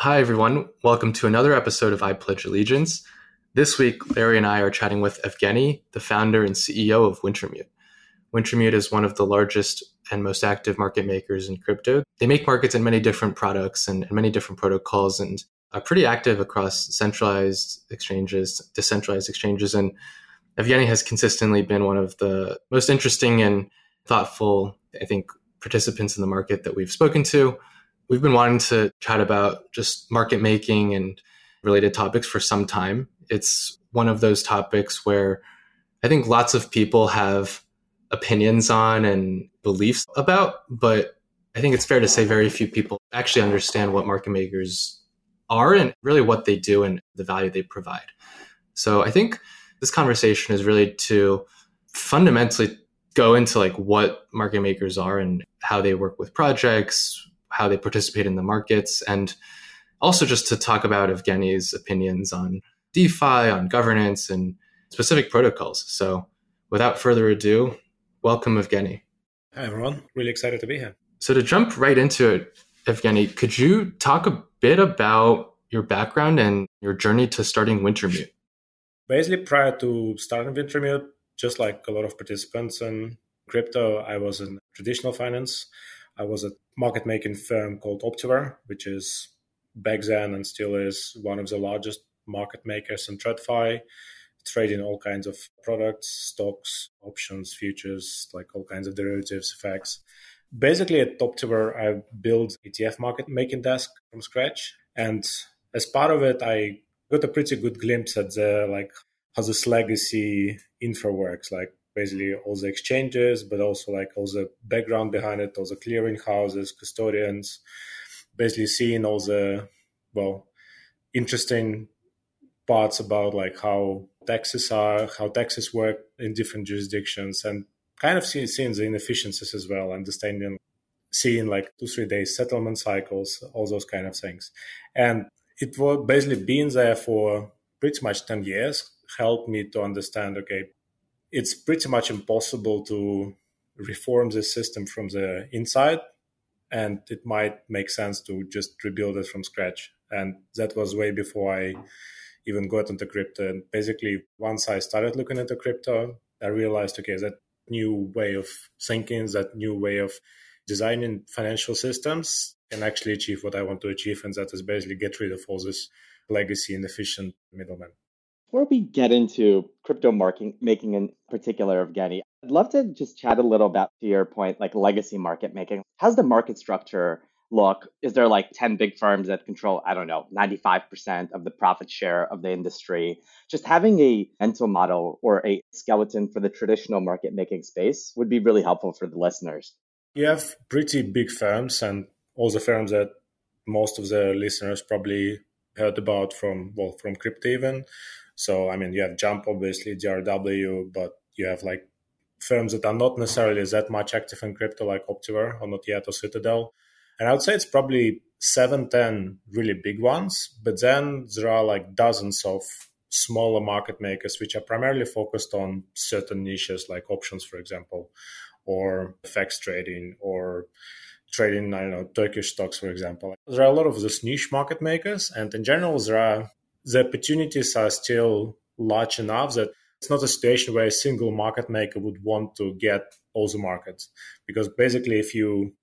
Hi, everyone. Welcome to another episode of I Pledge Allegiance. This week, Larry and I are chatting with Evgeny, the founder and CEO of Wintermute. Wintermute is one of the largest and most active market makers in crypto. They make markets in many different products and, and many different protocols and are pretty active across centralized exchanges, decentralized exchanges. And Evgeny has consistently been one of the most interesting and thoughtful, I think, participants in the market that we've spoken to. We've been wanting to chat about just market making and related topics for some time. It's one of those topics where I think lots of people have opinions on and beliefs about, but I think it's fair to say very few people actually understand what market makers are and really what they do and the value they provide. So I think this conversation is really to fundamentally go into like what market makers are and how they work with projects, how they participate in the markets, and also just to talk about Evgeny's opinions on DeFi, on governance, and specific protocols. So, without further ado, welcome, Evgeny. Hi, everyone. Really excited to be here. So, to jump right into it, Evgeny, could you talk a bit about your background and your journey to starting Wintermute? Basically, prior to starting Wintermute, just like a lot of participants in crypto, I was in traditional finance. I was at market making firm called Optiver, which is back then and still is one of the largest market makers in TradFi, trading all kinds of products, stocks, options, futures, like all kinds of derivatives, FX. Basically, at Optiver, I built ETF market making desk from scratch, and as part of it, I got a pretty good glimpse at the like how this legacy infra works, like basically all the exchanges, but also like all the background behind it, all the clearing houses, custodians, basically seeing all the well interesting parts about like how taxes are, how taxes work in different jurisdictions, and kind of seeing, seeing the inefficiencies as well, understanding seeing like two three days settlement cycles, all those kind of things, and it was basically being there for pretty much 10 years helped me to understand okay it's pretty much impossible to reform the system from the inside and it might make sense to just rebuild it from scratch. And that was way before i even got into crypto. And basically once i started looking into crypto i realized okay that new way of thinking that new way of designing financial systems can actually achieve what i want to achieve. And that is basically get rid of all this legacy inefficient middlemen before we get into crypto market making in particular, Evgeny, I'd love to just chat a little about to your point, like legacy market making. How's the market structure look? Is there like 10 big firms that control, I don't know, 95% of the profit share of the industry? Just having a mental model or a skeleton for the traditional market making space would be really helpful for the listeners. You have pretty big firms and all the firms that most of the listeners probably heard about from well from crypto even so, I mean, you have Jump, obviously, DRW, but you have like firms that are not necessarily that much active in crypto, like Optiver or not yet, or Citadel. And I would say it's probably seven, ten really big ones. But then there are like dozens of smaller market makers, which are primarily focused on certain niches, like options, for example, or FX trading, or trading, I don't know, Turkish stocks, for example. There are a lot of those niche market makers. And in general, there are the opportunities are still large enough that it's not a situation where a single market maker would want to get all the markets. Because basically, if you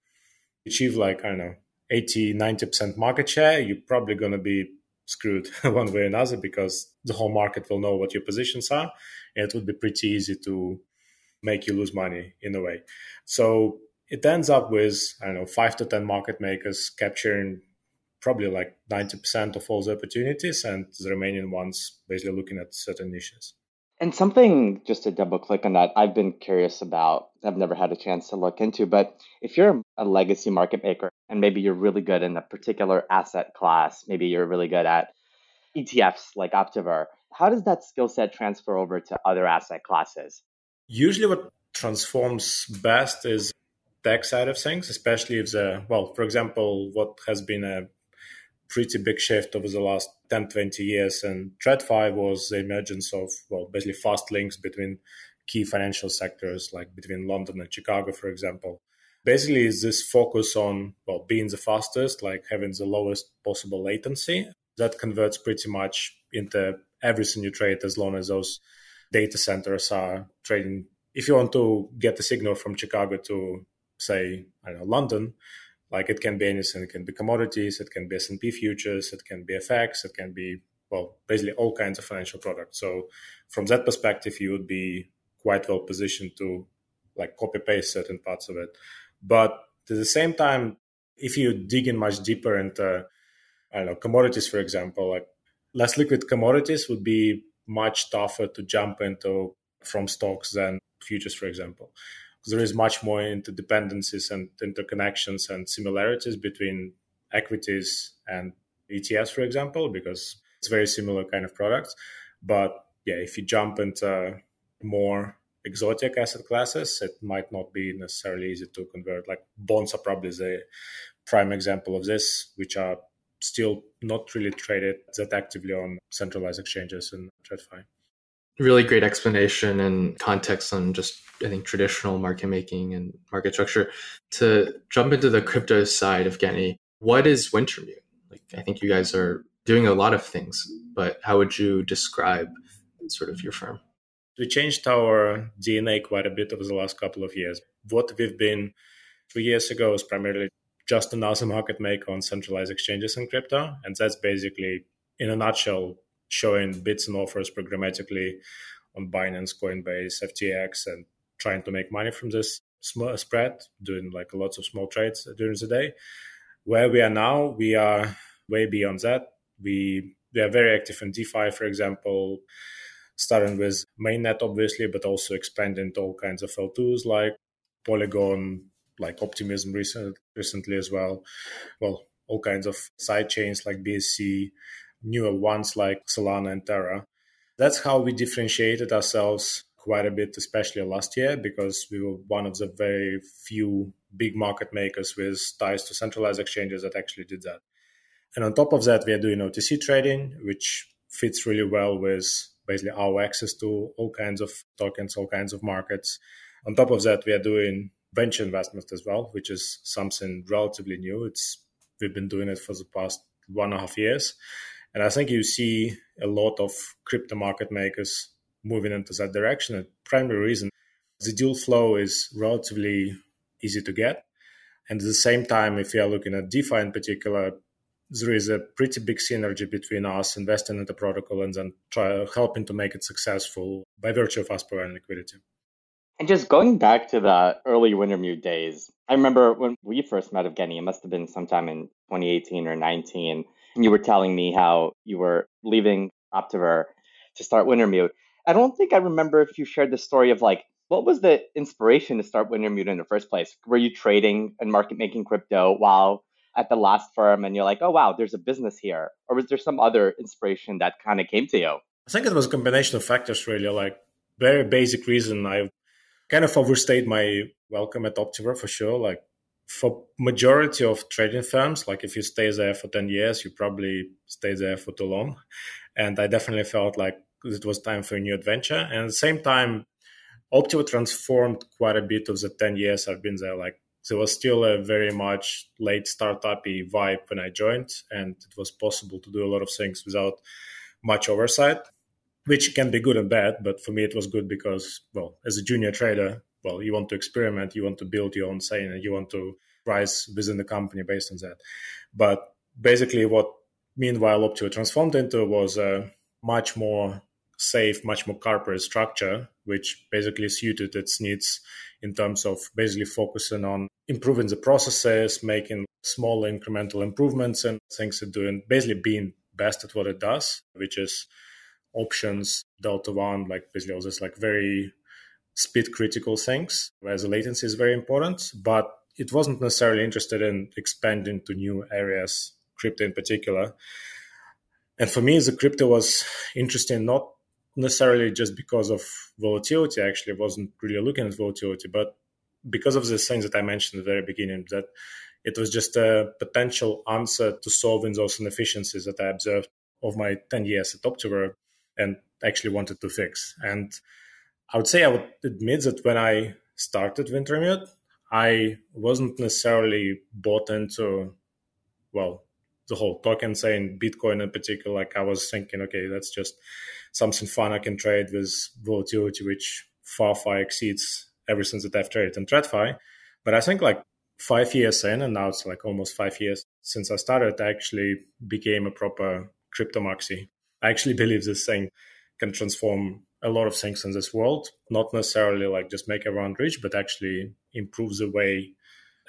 achieve like, I don't know, 80, 90% market share, you're probably going to be screwed one way or another because the whole market will know what your positions are. And it would be pretty easy to make you lose money in a way. So it ends up with, I don't know, five to 10 market makers capturing probably like 90% of all the opportunities and the remaining ones basically looking at certain niches. And something just to double click on that, I've been curious about, I've never had a chance to look into, but if you're a legacy market maker and maybe you're really good in a particular asset class, maybe you're really good at ETFs like Optiver, how does that skill set transfer over to other asset classes? Usually, what transforms best is tech side of things, especially if the, well, for example, what has been a pretty big shift over the last 10, 20 years. And TradFi was the emergence of, well, basically fast links between key financial sectors, like between London and Chicago, for example. basically is this focus on well being the fastest like having the lowest possible latency that converts pretty much into everything you trade as long as those data centers are trading if you want to get a signal from chicago to say i don't know london like it can be anything. It can be commodities it can be s&p futures it can be fx it can be well basically all kinds of financial products. So from that perspective you would be quite well positioned to like copy paste certain parts of it. But at the same time, if you dig in much deeper into, I don't know, commodities, for example, like less liquid commodities would be much tougher to jump into from stocks than futures, for example. Because there is much more interdependencies and interconnections and similarities between equities and ETFs, for example, because it's very similar kind of products. But yeah, if you jump into more exotic asset classes, it might not be necessarily easy to convert. Like bonds are probably the prime example of this, which are still not really traded that actively on centralized exchanges and TradFi. Really great explanation and context on just, I think, traditional market making and market structure. To jump into the crypto side of Evgeny, what is Wintermute? Like, I think you guys are doing a lot of things, but how would you describe sort of your firm? we changed our DNA quite a bit over the last couple of years. What we've been three years ago is primarily just another market maker on centralized exchanges in crypto. And that's basically, in a nutshell, showing bids and offers programmatically on Binance, Coinbase, FTX, and trying to make money from this small spread, doing like lots of small trades during the day. Where we are now, we are way beyond that. We we are very active in DeFi, for example starting with mainnet, obviously, but also expanding to all kinds of L2s like Polygon, like Optimism recent, recently as well. Well, all kinds of side chains like BSC, newer ones like Solana and Terra. That's how we differentiated ourselves quite a bit, especially last year, because we were one of the very few big market makers with ties to centralized exchanges that actually did that. And on top of that, we are doing OTC trading, which fits really well with basically our access to all kinds of tokens, all kinds of markets. On top of that, we are doing venture investments as well, which is something relatively new. It's we've been doing it for the past one and a half years, and I think you see a lot of crypto market makers moving into that direction. The primary reason the deal flow is relatively easy to get, and at the same time, if you are looking at DeFi in particular, there is a pretty big synergy between us investing in the protocol and then try helping to make it successful by virtue of us providing liquidity. And just going back to the early Wintermute days, I remember when we first met Evgeny, it must have been sometime in 2018 or 19, and you were telling me how you were leaving Optiver to start Wintermute. I don't think I remember if you shared the story of like, what was the inspiration to start Wintermute in the first place? Were you trading and market making crypto while at the last firm and you're like, oh, wow, there's a business here? Or was there some other inspiration that kind of came to you? I think it was a combination of factors, really. Like, very basic reason I kind of overstayed my welcome at Optiver for sure. Like, for majority of trading firms, like if you stay there for 10 years, you probably stay there for too long. And I definitely felt like it was time for a new adventure. And at the same time, Optiver transformed quite a bit of the 10 years I've been there. Like there was still a very much late startup vibe when I joined, and it was possible to do a lot of things without much oversight, which can be good and bad. But for me, it was good because, well, as a junior trader, well, you want to experiment, you want to build your own scene, and you want to rise within the company based on that. But basically, what meanwhile Optiver transformed into was a much more safe, much more corporate structure, which basically suited its needs in terms of basically focusing on improving the processes, making small incremental improvements and things it doing, basically being best at what it does, which is options, delta one, like basically all this like very speed critical things, where the latency is very important. But it wasn't necessarily interested in expanding to new areas, crypto in particular. And for me, the crypto was interesting not necessarily just because of volatility. Actually, I wasn't really looking at volatility, but because of the things that I mentioned at the very beginning, that it was just a potential answer to solving those inefficiencies that I observed of my 10 years at Optiver and actually wanted to fix. And I would say I would admit that when I started Wintermute, I wasn't necessarily bought into, well, the whole token saying Bitcoin in particular. Like I was thinking, okay, that's just something fun I can trade with volatility, which far, far exceeds everything that I've traded in TradFi. But I think like five years in, and now it's like almost five years since I started, I actually became a proper crypto maxi. I actually believe this thing can transform a lot of things in this world, not necessarily like just make everyone rich, but actually improve the way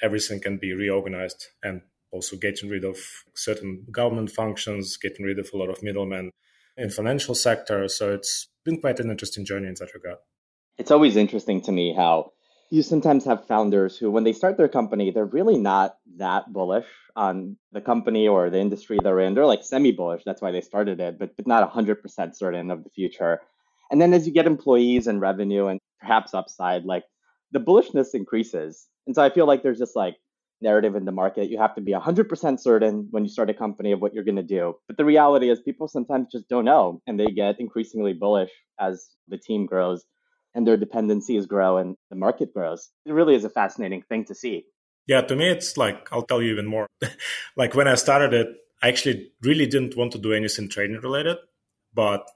everything can be reorganized and also getting rid of certain government functions, getting rid of a lot of middlemen in financial sector. So it's been quite an interesting journey in that regard. It's always interesting to me how you sometimes have founders who, when they start their company, they're really not that bullish on the company or the industry they're in. They're like semi bullish. That's why they started it, but, but not 100% certain of the future. And then as you get employees and revenue and perhaps upside, like the bullishness increases. And so I feel like there's just like narrative in the market. You have to be 100% certain when you start a company of what you're going to do. But the reality is, people sometimes just don't know and they get increasingly bullish as the team grows and their dependencies grow and the market grows. It really is a fascinating thing to see. Yeah, to me, it's like, I'll tell you even more. like when I started it, I actually really didn't want to do anything trading related, but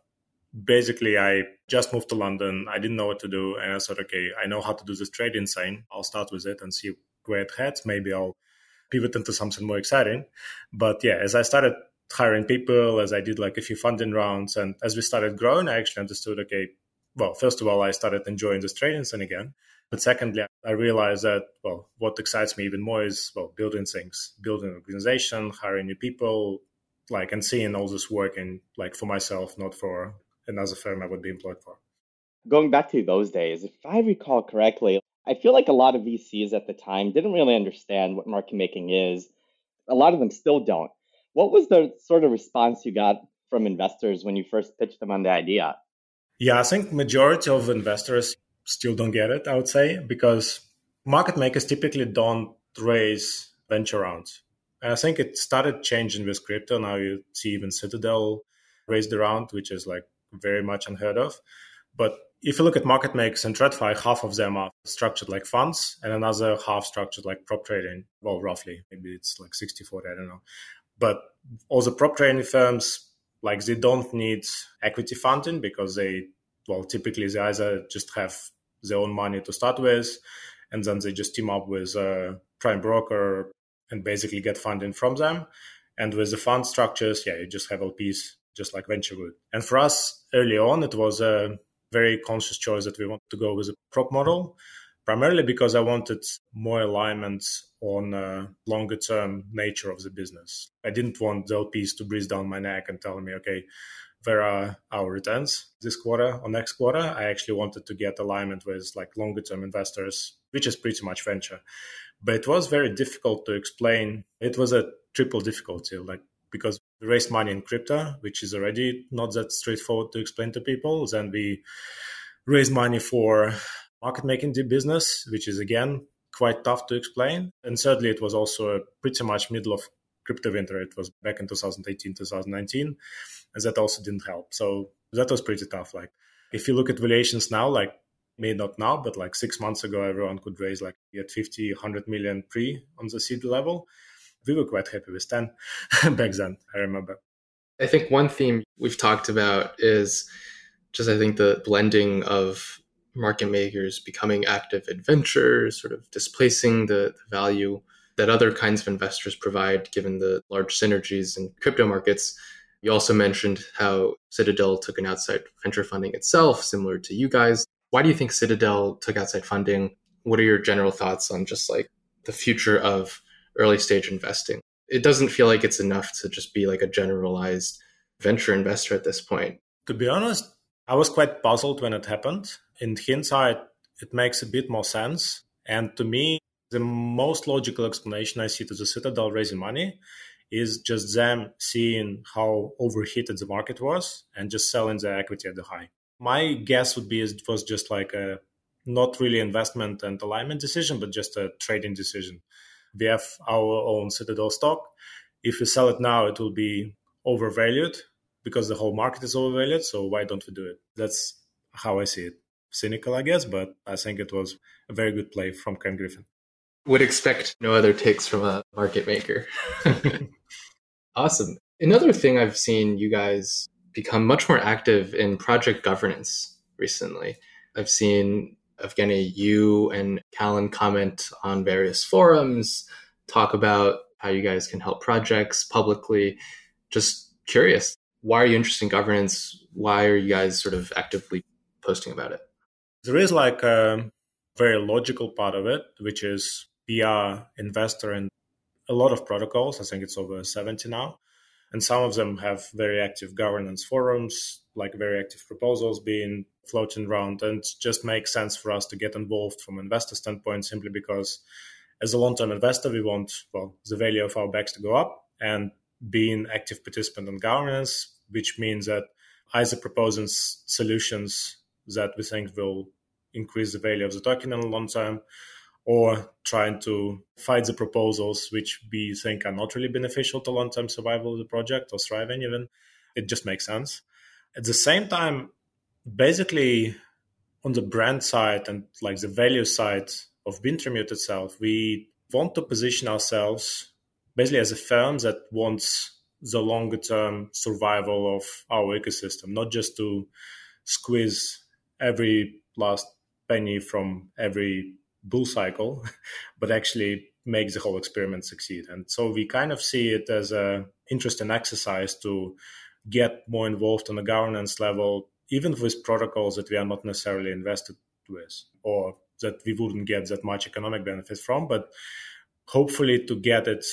basically I just moved to London. I didn't know what to do. And I thought, okay, I know how to do this trading sign. I'll start with it and see where it heads. Maybe I'll pivot into something more exciting. But yeah, as I started hiring people, as I did like a few funding rounds, and as we started growing, I actually understood, okay, well, first of all, I started enjoying this trading scene again. But secondly, I realized that, well, what excites me even more is, well, building things, building an organization, hiring new people, like, and seeing all this working, like, for myself, not for another firm I would be employed for. Going back to those days, if I recall correctly, I feel like a lot of VCs at the time didn't really understand what market making is. A lot of them still don't. What was the sort of response you got from investors when you first pitched them on the idea? Yeah, I think majority of investors still don't get it, I would say, because market makers typically don't raise venture rounds. And I think it started changing with crypto. Now you see even Citadel raised a round, which is like very much unheard of. But if you look at market makers and TradFi, half of them are structured like funds and another half structured like prop trading. Well, roughly, maybe it's like 60 40, I don't know. But all the prop trading firms, like they don't need equity funding because they, well, typically they either just have their own money to start with and then they just team up with a prime broker and basically get funding from them. And with the fund structures, yeah, you just have LPs just like venture would. And for us early on, it was a very conscious choice that we wanted to go with a prop model, primarily because I wanted more alignment on a longer term nature of the business. I didn't want the LPs to breathe down my neck and tell me, okay, where are our returns this quarter or next quarter? I actually wanted to get alignment with like longer term investors, which is pretty much venture. But it was very difficult to explain. It was a triple difficulty, like because we raised money in crypto, which is already not that straightforward to explain to people. Then we raised money for market making business, which is again quite tough to explain. And thirdly, it was also pretty much middle of crypto winter. It was back in 2018, 2019, and that also didn't help. So that was pretty tough. Like if you look at valuations now, like maybe not now, but like six months ago, everyone could raise like at 50, 100 million pre on the seed level we were quite happy with 10 back then, I remember. I think one theme we've talked about is just, I think, the blending of market makers becoming active adventurers, sort of displacing the, the value that other kinds of investors provide given the large synergies in crypto markets. You also mentioned how Citadel took an outside venture funding itself, similar to you guys. Why do you think Citadel took outside funding? What are your general thoughts on just like the future of early stage investing. It doesn't feel like it's enough to just be like a generalized venture investor at this point. To be honest, I was quite puzzled when it happened. In hindsight, it makes a bit more sense. And to me, the most logical explanation I see to the Citadel raising money is just them seeing how overheated the market was and just selling their equity at the high. My guess would be it was just like a not really investment and alignment decision, but just a trading decision we have our own Citadel stock. If we sell it now, it will be overvalued because the whole market is overvalued. So why don't we do it? That's how I see it. Cynical, I guess, but I think it was a very good play from Ken Griffin. Would expect no other takes from a market maker. awesome. Another thing I've seen you guys become much more active in project governance recently. I've seen Evgeny, you and Callan comment on various forums, talk about how you guys can help projects publicly. Just curious, why are you interested in governance? Why are you guys sort of actively posting about it? There is like a very logical part of it, which is we are investor in a lot of protocols. I think it's over 70 now. And some of them have very active governance forums, like very active proposals being floating around. And just makes sense for us to get involved from an investor standpoint simply because as a long-term investor, we want well the value of our bags to go up and being active participant in governance, which means that either proposing solutions that we think will increase the value of the token in the long term, or trying to fight the proposals which we think are not really beneficial to long-term survival of the project or thriving even. It just makes sense. At the same time, basically on the brand side and like the value side of Wintermute itself, we want to position ourselves basically as a firm that wants the longer term survival of our ecosystem, not just to squeeze every last penny from every bull cycle, but actually make the whole experiment succeed. And so we kind of see it as an interesting exercise to get more involved on the governance level, even with protocols that we are not necessarily invested with or that we wouldn't get that much economic benefit from, but hopefully to get it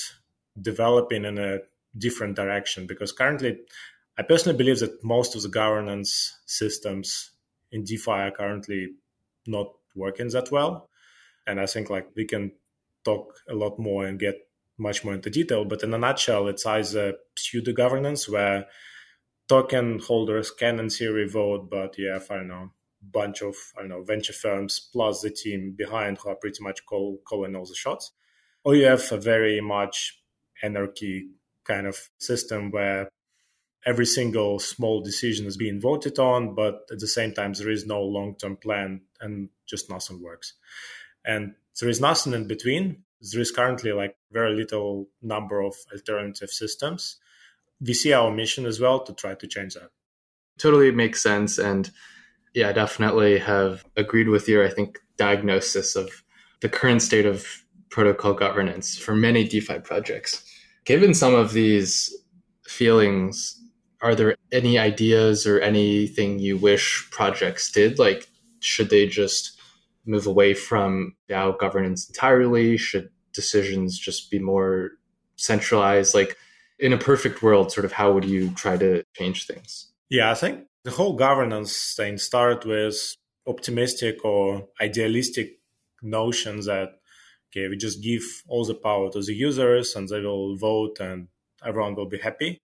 developing in a different direction. Because currently, I personally believe that most of the governance systems in DeFi are currently not working that well and I think like we can talk a lot more and get much more into detail. But in a nutshell, it's either pseudo governance where token holders can in theory vote, but you have I don't know bunch of I don't know venture firms plus the team behind who are pretty much call, calling all the shots, or you have a very much anarchy kind of system where every single small decision is being voted on, but at the same time there is no long term plan and just nothing works. And there is nothing in between. There is currently like very little number of alternative systems we see our mission as well to try to change that totally makes sense and yeah I definitely have agreed with your i think diagnosis of the current state of protocol governance for many defi projects given some of these feelings are there any ideas or anything you wish projects did like should they just move away from DAO governance entirely? Should decisions just be more centralized? Like in a perfect world, sort of how would you try to change things? Yeah, I think the whole governance thing started with optimistic or idealistic notions that okay, we just give all the power to the users and they will vote and everyone will be happy.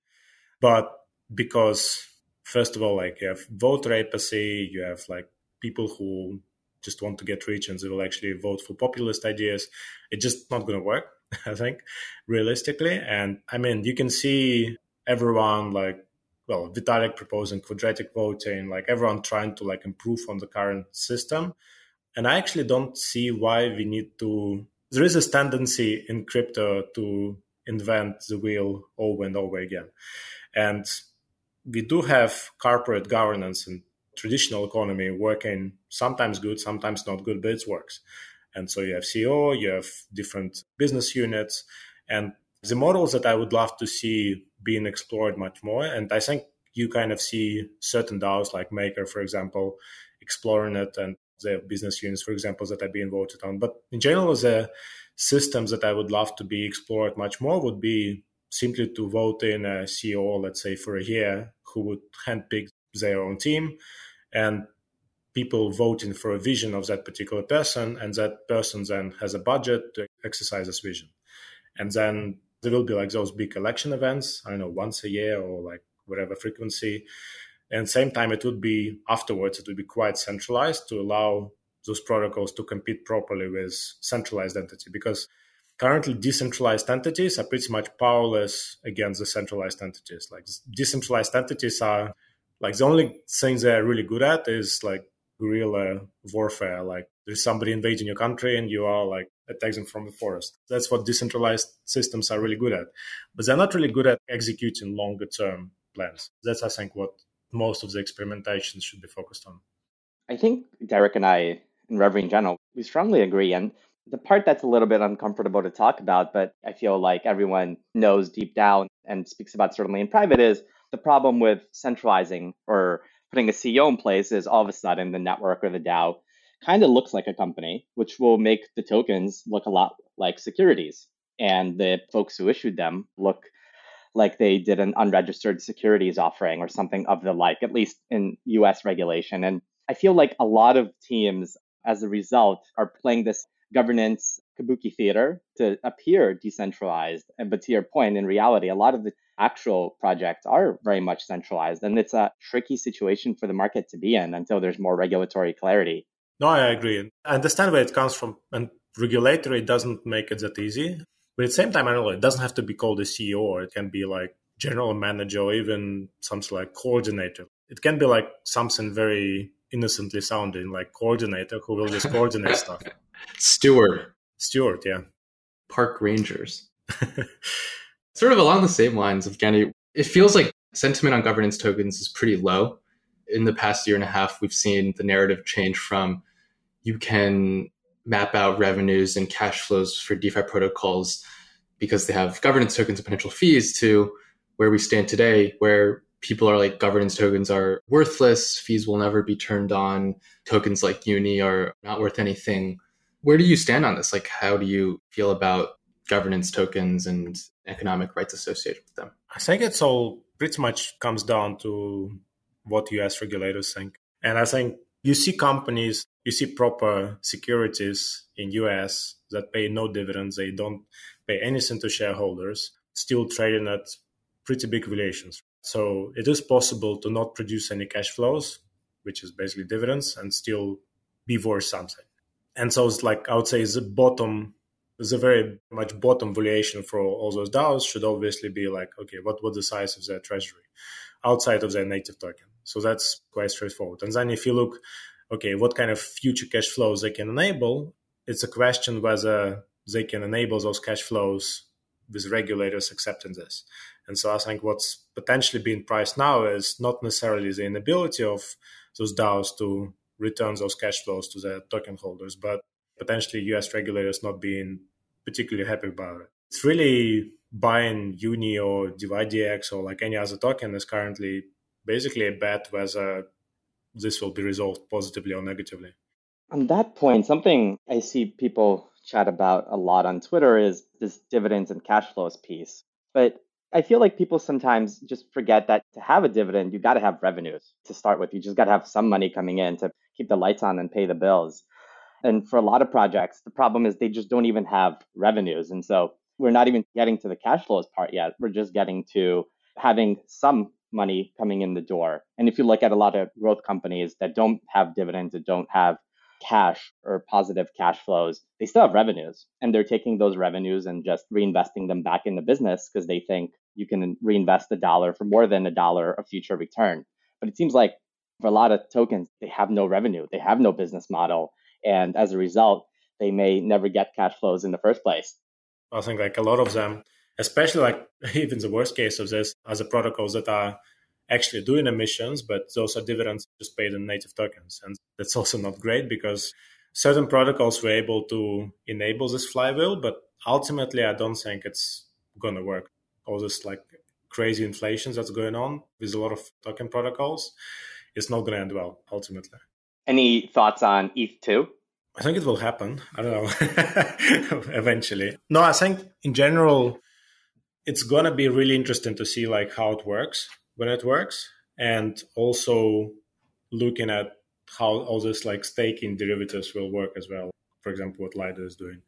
But because first of all, like you have voter apathy, you have like people who just want to get rich and they will actually vote for populist ideas. It's just not going to work, I think, realistically. And I mean, you can see everyone like, well, Vitalik proposing quadratic voting, like everyone trying to like improve on the current system. And I actually don't see why we need to. There is this tendency in crypto to invent the wheel over and over again. And we do have corporate governance and traditional economy working sometimes good, sometimes not good, but it works. And so you have CEO, you have different business units, and the models that I would love to see being explored much more. And I think you kind of see certain DAOs like Maker, for example, exploring it, and the business units, for example, that are being voted on. But in general, the systems that I would love to be explored much more would be simply to vote in a CEO, let's say, for a year, who would handpick their own team and people voting for a vision of that particular person and that person then has a budget to exercise this vision. And then there will be like those big election events i don't know once a year or like whatever frequency. And same time it would be afterwards it would be quite centralized to allow those protocols to compete properly with centralized entity because currently decentralized entities are pretty much powerless against the centralized entities. Like decentralized entities are like the only thing they're really good at is like guerrilla warfare, like there's somebody invading your country and you are like attacking from the forest. That's what decentralized systems are really good at. But they're not really good at executing longer term plans. That's, I think, what most of the experimentation should be focused on. I think Derek and I, and Reverie in general, we strongly agree. And the part that's a little bit uncomfortable to talk about, but I feel like everyone knows deep down and speaks about certainly in private is the problem with centralizing or putting a CEO in place is all of a sudden the network or the DAO kind of looks like a company, which will make the tokens look a lot like securities. And the folks who issued them look like they did an unregistered securities offering or something of the like, at least in US regulation. And I feel like a lot of teams, as a result, are playing this governance kabuki theater to appear decentralized. But to your point, in reality, a lot of the actual projects are very much centralized. And it's a tricky situation for the market to be in until there's more regulatory clarity. No, I agree. I understand where it comes from. And regulatory doesn't make it that easy. But at the same time, I don't know, it doesn't have to be called a CEO, or it can be like general manager or even something like coordinator. It can be like something very innocently sounding, like coordinator who will just coordinate stuff. Steward. Steward, yeah. Park rangers. sort of along the same lines Evgeny, it feels like sentiment on governance tokens is pretty low. In the past year and a half, we've seen the narrative change from you can map out revenues and cash flows for DeFi protocols because they have governance tokens and potential fees to where we stand today, where people are like governance tokens are worthless, fees will never be turned on, tokens like Uni are not worth anything. Where do you stand on this? Like, how do you feel about governance tokens and economic rights associated with them? I think it's all pretty much comes down to what US regulators think. And I think you see companies, you see proper securities in US that pay no dividends, they don't pay anything to shareholders, still trading at pretty big valuations. So it is possible to not produce any cash flows, which is basically dividends, and still be worth something. And so it's like I would say the bottom the very much bottom valuation for all those DAOs should obviously be like, okay, what what the size of their treasury outside of their native token? So that's quite straightforward. And then if you look, okay, what kind of future cash flows they can enable, it's a question whether they can enable those cash flows with regulators accepting this. And so I think what's potentially being priced now is not necessarily the inability of those DAOs to return those cash flows to the token holders, but potentially US regulators not being particularly happy about it. It's really buying Uni or DYDX or like any other token is currently basically a bet whether this will be resolved positively or negatively. On that point, something I see people chat about a lot on Twitter is this dividends and cash flows piece. But I feel like people sometimes just forget that to have a dividend, you got to have revenues to start with. You just got to have some money coming in to keep the lights on and pay the bills. And for a lot of projects, the problem is they just don't even have revenues. And so we're not even getting to the cash flows part yet. We're just getting to having some money coming in the door. And if you look at a lot of growth companies that don't have dividends, that don't have cash or positive cash flows, they still have revenues. And they're taking those revenues and just reinvesting them back in the business because they think you can reinvest a dollar for more than a dollar of future return. But it seems like for a lot of tokens, they have no revenue, they have no business model. And as a result, they may never get cash flows in the first place. I think like a lot of them, especially like even the worst case of this, are the protocols that are actually doing emissions, but those are dividends just paid in native tokens. And that's also not great because certain protocols were able to enable this flywheel, but ultimately I don't think it's gonna work. All this like crazy inflation that's going on with a lot of token protocols, it's not gonna end well ultimately. Any thoughts on ETH2? I think it will happen. I don't know. Eventually. No, I think in general, it's gonna be really interesting to see like how it works when it works, and also looking at how all this like staking derivatives will work as well. For example, what Lido is doing,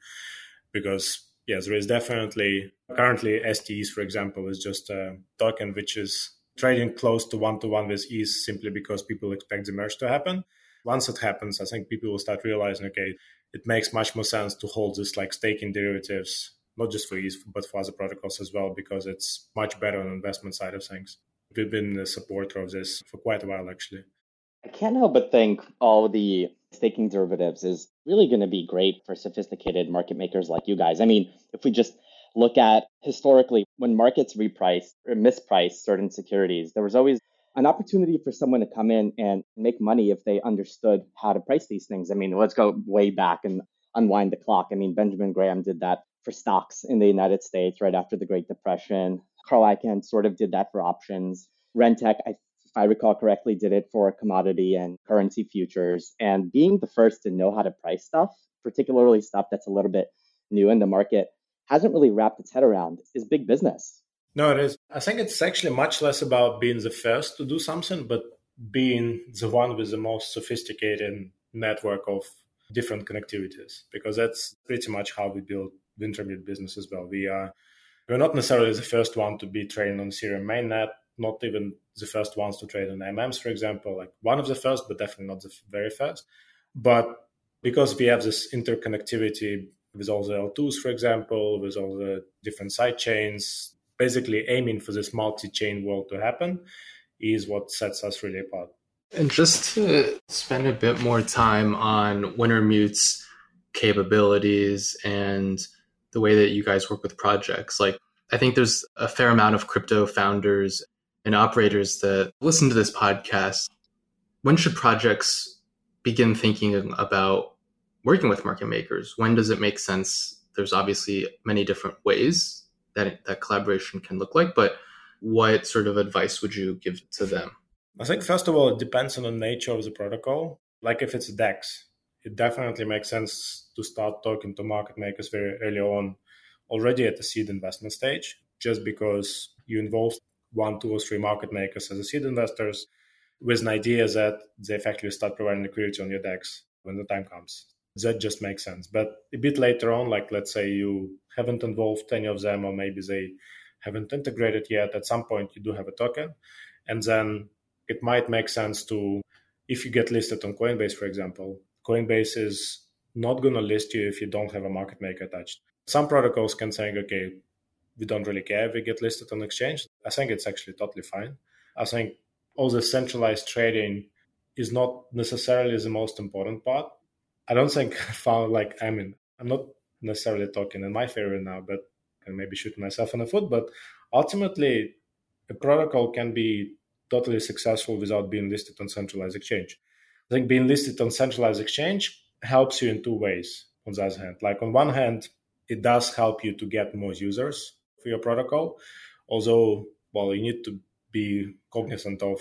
because yes, there is definitely currently stETH, for example, is just a token which is trading close to one to one with ETH simply because people expect the merge to happen once it happens, I think people will start realizing, okay, it makes much more sense to hold this like staking derivatives, not just for ETH, but for other protocols as well, because it's much better on the investment side of things. We've been a supporter of this for quite a while, actually. I can't help but think all the staking derivatives is really going to be great for sophisticated market makers like you guys. I mean, if we just look at historically when markets reprice or misprice certain securities, there was always an opportunity for someone to come in and make money if they understood how to price these things. I mean, let's go way back and unwind the clock. I mean, Benjamin Graham did that for stocks in the United States right after the Great Depression. Carl Icahn sort of did that for options. Rentech, I I recall correctly, did it for commodity and currency futures. And being the first to know how to price stuff, particularly stuff that's a little bit new in the market, hasn't really wrapped its head around is big business. No, it is. I think it's actually much less about being the first to do something, but being the one with the most sophisticated network of different connectivities, because that's pretty much how we build Wintermute business as well. We are we're not necessarily the first one to be trained on Ethereum mainnet, not even the first ones to trade on AMMs, for example, like one of the first, but definitely not the very first. But because we have this interconnectivity with all the L2s, for example, with all the different side chains, basically aiming for this multi-chain world to happen is what sets us really apart. And just to spend a bit more time on Wintermute's capabilities and the way that you guys work with projects, like I think there's a fair amount of crypto founders and operators that listen to this podcast, when should projects begin thinking about working with market makers? When does it make sense? There's obviously many different ways that that collaboration can look like, but what sort of advice would you give to them? I think first of all, it depends on the nature of the protocol. Like if it's a DEX, it definitely makes sense to start talking to market makers very early on, already at the seed investment stage, just because you involve one, two, or three market makers as a seed investors with an idea that they effectively start providing liquidity on your DEX when the time comes. That just makes sense. But a bit later on, like let's say you haven't involved any of them, or maybe they haven't integrated yet, at some point you do have a token. And then it might make sense to, if you get listed on Coinbase, for example, Coinbase is not going to list you if you don't have a market maker attached. Some protocols can say, okay, we don't really care if we get listed on exchange. I think it's actually totally fine. I think all the centralized trading is not necessarily the most important part. I don't think found like I mean I'm not necessarily talking in my favor now, but I maybe shoot myself in the foot. But ultimately, a protocol can be totally successful without being listed on centralized exchange. I think being listed on centralized exchange helps you in two ways. On the other hand, like on one hand, it does help you to get more users for your protocol. Although, well, you need to be cognizant of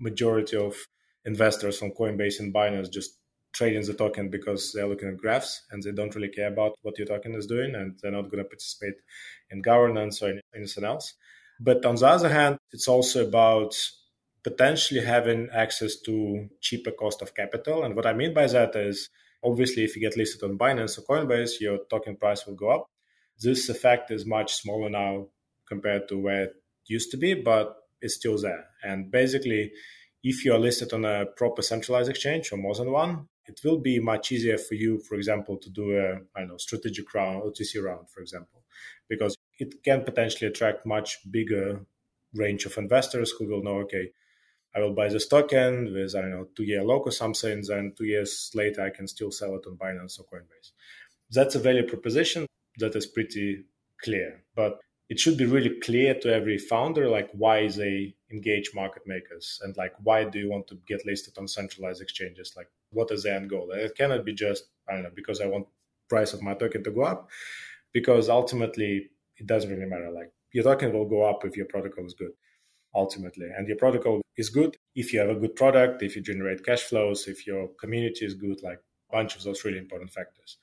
majority of investors on Coinbase and Binance just trading the token because they're looking at graphs and they don't really care about what your token is doing and they're not going to participate in governance or anything else. But on the other hand, it's also about potentially having access to cheaper cost of capital. And what I mean by that is obviously if you get listed on Binance or Coinbase, your token price will go up this effect is much smaller now compared to where it used to be, but it's still there. And basically, if you are listed on a proper centralized exchange or more than one, it will be much easier for you, for example, to do a I don't know strategic round, OTC round, for example, because it can potentially attract much bigger range of investors who will know, okay, I will buy this token with I don't know two year lock or something, and two years later I can still sell it on Binance or Coinbase. That's a value proposition that is pretty clear. But it should be really clear to every founder like why they engage market makers and like why do you want to get listed on centralized exchanges like what is the end goal? It cannot be just i don't know because i want price of my token to go up because ultimately it doesn't really matter. Like your token will go up if your protocol is good ultimately. And your protocol is good if you have a good product if you generate cash flows if your community is good like a bunch of those really important factors.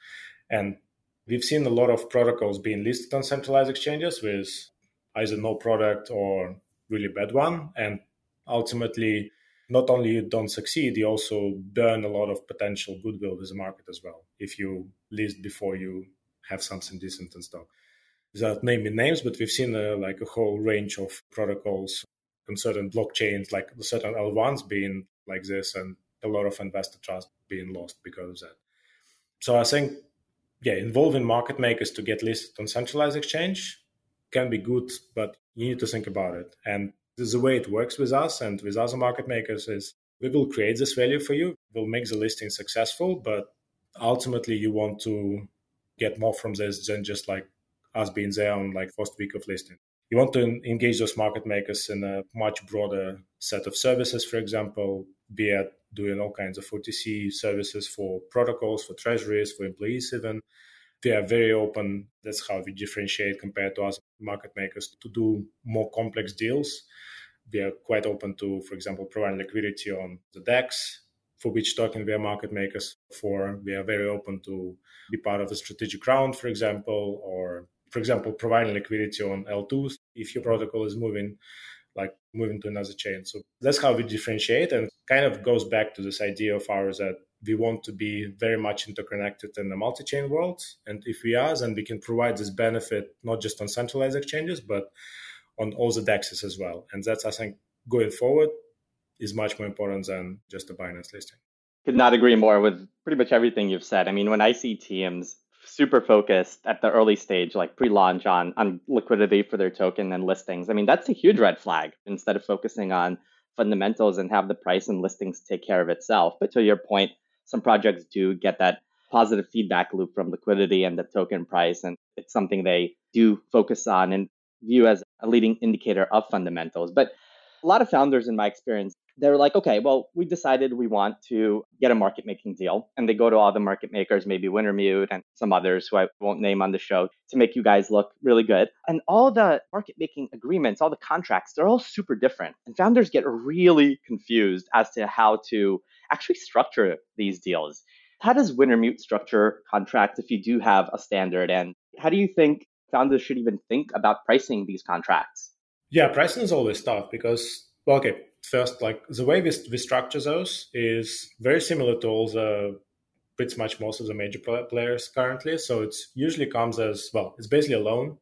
And We've seen a lot of protocols being listed on centralized exchanges with either no product or really bad one. And ultimately, not only you don't succeed, you also burn a lot of potential goodwill with the market as well. If you list before you have something decent in stock. Without naming names, but we've seen uh, like a whole range of protocols on certain blockchains, like certain L1s being like this, and a lot of investor trust being lost because of that. So I think yeah, involving market makers to get listed on centralized exchange can be good, but you need to think about it. And the way it works with us and with other market makers is we will create this value for you, we'll make the listing successful, but ultimately you want to get more from this than just like us being there on like first week of listing. You want to engage those market makers in a much broader set of services, for example, be it doing all kinds of OTC services for protocols, for treasuries, for employees even. They are very open. That's how we differentiate compared to us market makers to do more complex deals. We are quite open to, for example, providing liquidity on the DEX, for which token we are market makers for. We are very open to be part of a strategic round, for example, or for example, providing liquidity on L2s if your protocol is moving like moving to another chain. So that's how we differentiate and kind of goes back to this idea of ours that we want to be very much interconnected in the multi-chain world. And if we are, then we can provide this benefit not just on centralized exchanges, but on all the DEXs as well. And that's I think going forward is much more important than just a Binance listing. Could not agree more with pretty much everything you've said. I mean, when I see teams super focused at the early stage, like pre-launch on on liquidity for their token and listings. I mean, that's a huge red flag. Instead of focusing on fundamentals and have the price and listings take care of itself. But to your point, some projects do get that positive feedback loop from liquidity and the token price, and it's something they do focus on and view as a leading indicator of fundamentals. But a lot of founders, in my experience, they're like, okay, well, we decided we want to get a market making deal. And they go to all the market makers, maybe Wintermute and some others who I won't name on the show to make you guys look really good. And all the market making agreements, all the contracts, they're all super different. And founders get really confused as to how to actually structure these deals. How does Wintermute structure contracts if you do have a standard? And how do you think founders should even think about pricing these contracts? Yeah, pricing is always tough because, well, okay, first, like the way we, we structure those is very similar to all the pretty much most of the major players currently. So it usually comes as well, it's basically a loan.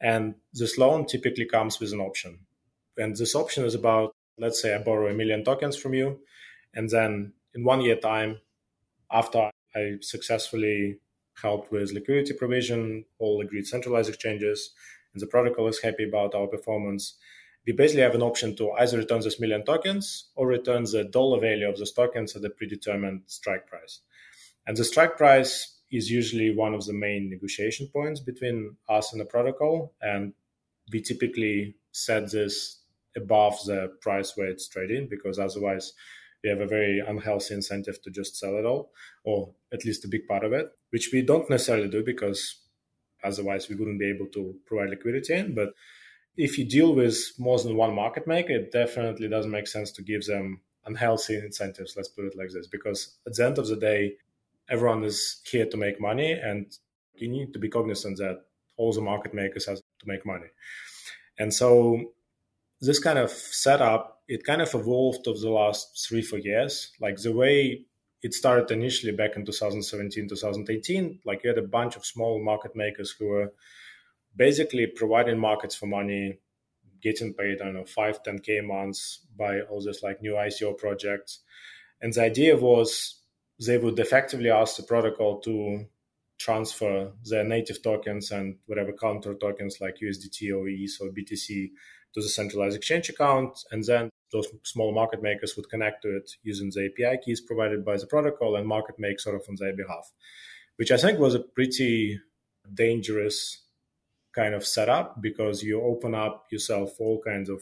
And this loan typically comes with an option. And this option is about, let's say I borrow a million tokens from you. And then in one year time, after I successfully helped with liquidity provision, all agreed centralized exchanges, and the protocol is happy about our performance, we basically have an option to either return this million tokens or return the dollar value of those tokens at a predetermined strike price. And the strike price is usually one of the main negotiation points between us and the protocol. And we typically set this above the price where it's trading because otherwise we have a very unhealthy incentive to just sell it all, or at least a big part of it, which we don't necessarily do because otherwise we wouldn't be able to provide liquidity in. But if you deal with more than one market maker, it definitely doesn't make sense to give them unhealthy incentives, let's put it like this, because at the end of the day, everyone is here to make money and you need to be cognizant that all the market makers have to make money. And so this kind of setup, it kind of evolved over the last three, four years. Like the way it started initially back in 2017, 2018, like you had a bunch of small market makers who were basically providing markets for money, getting paid, I don't know, 5, 10K months by all these like new ICO projects. And the idea was they would effectively ask the protocol to transfer their native tokens and whatever counter tokens like USDT or ETH or BTC to the centralized exchange account. And then those small market makers would connect to it using the API keys provided by the protocol and market make sort of on their behalf, which I think was a pretty dangerous kind of setup because you open up yourself all kinds of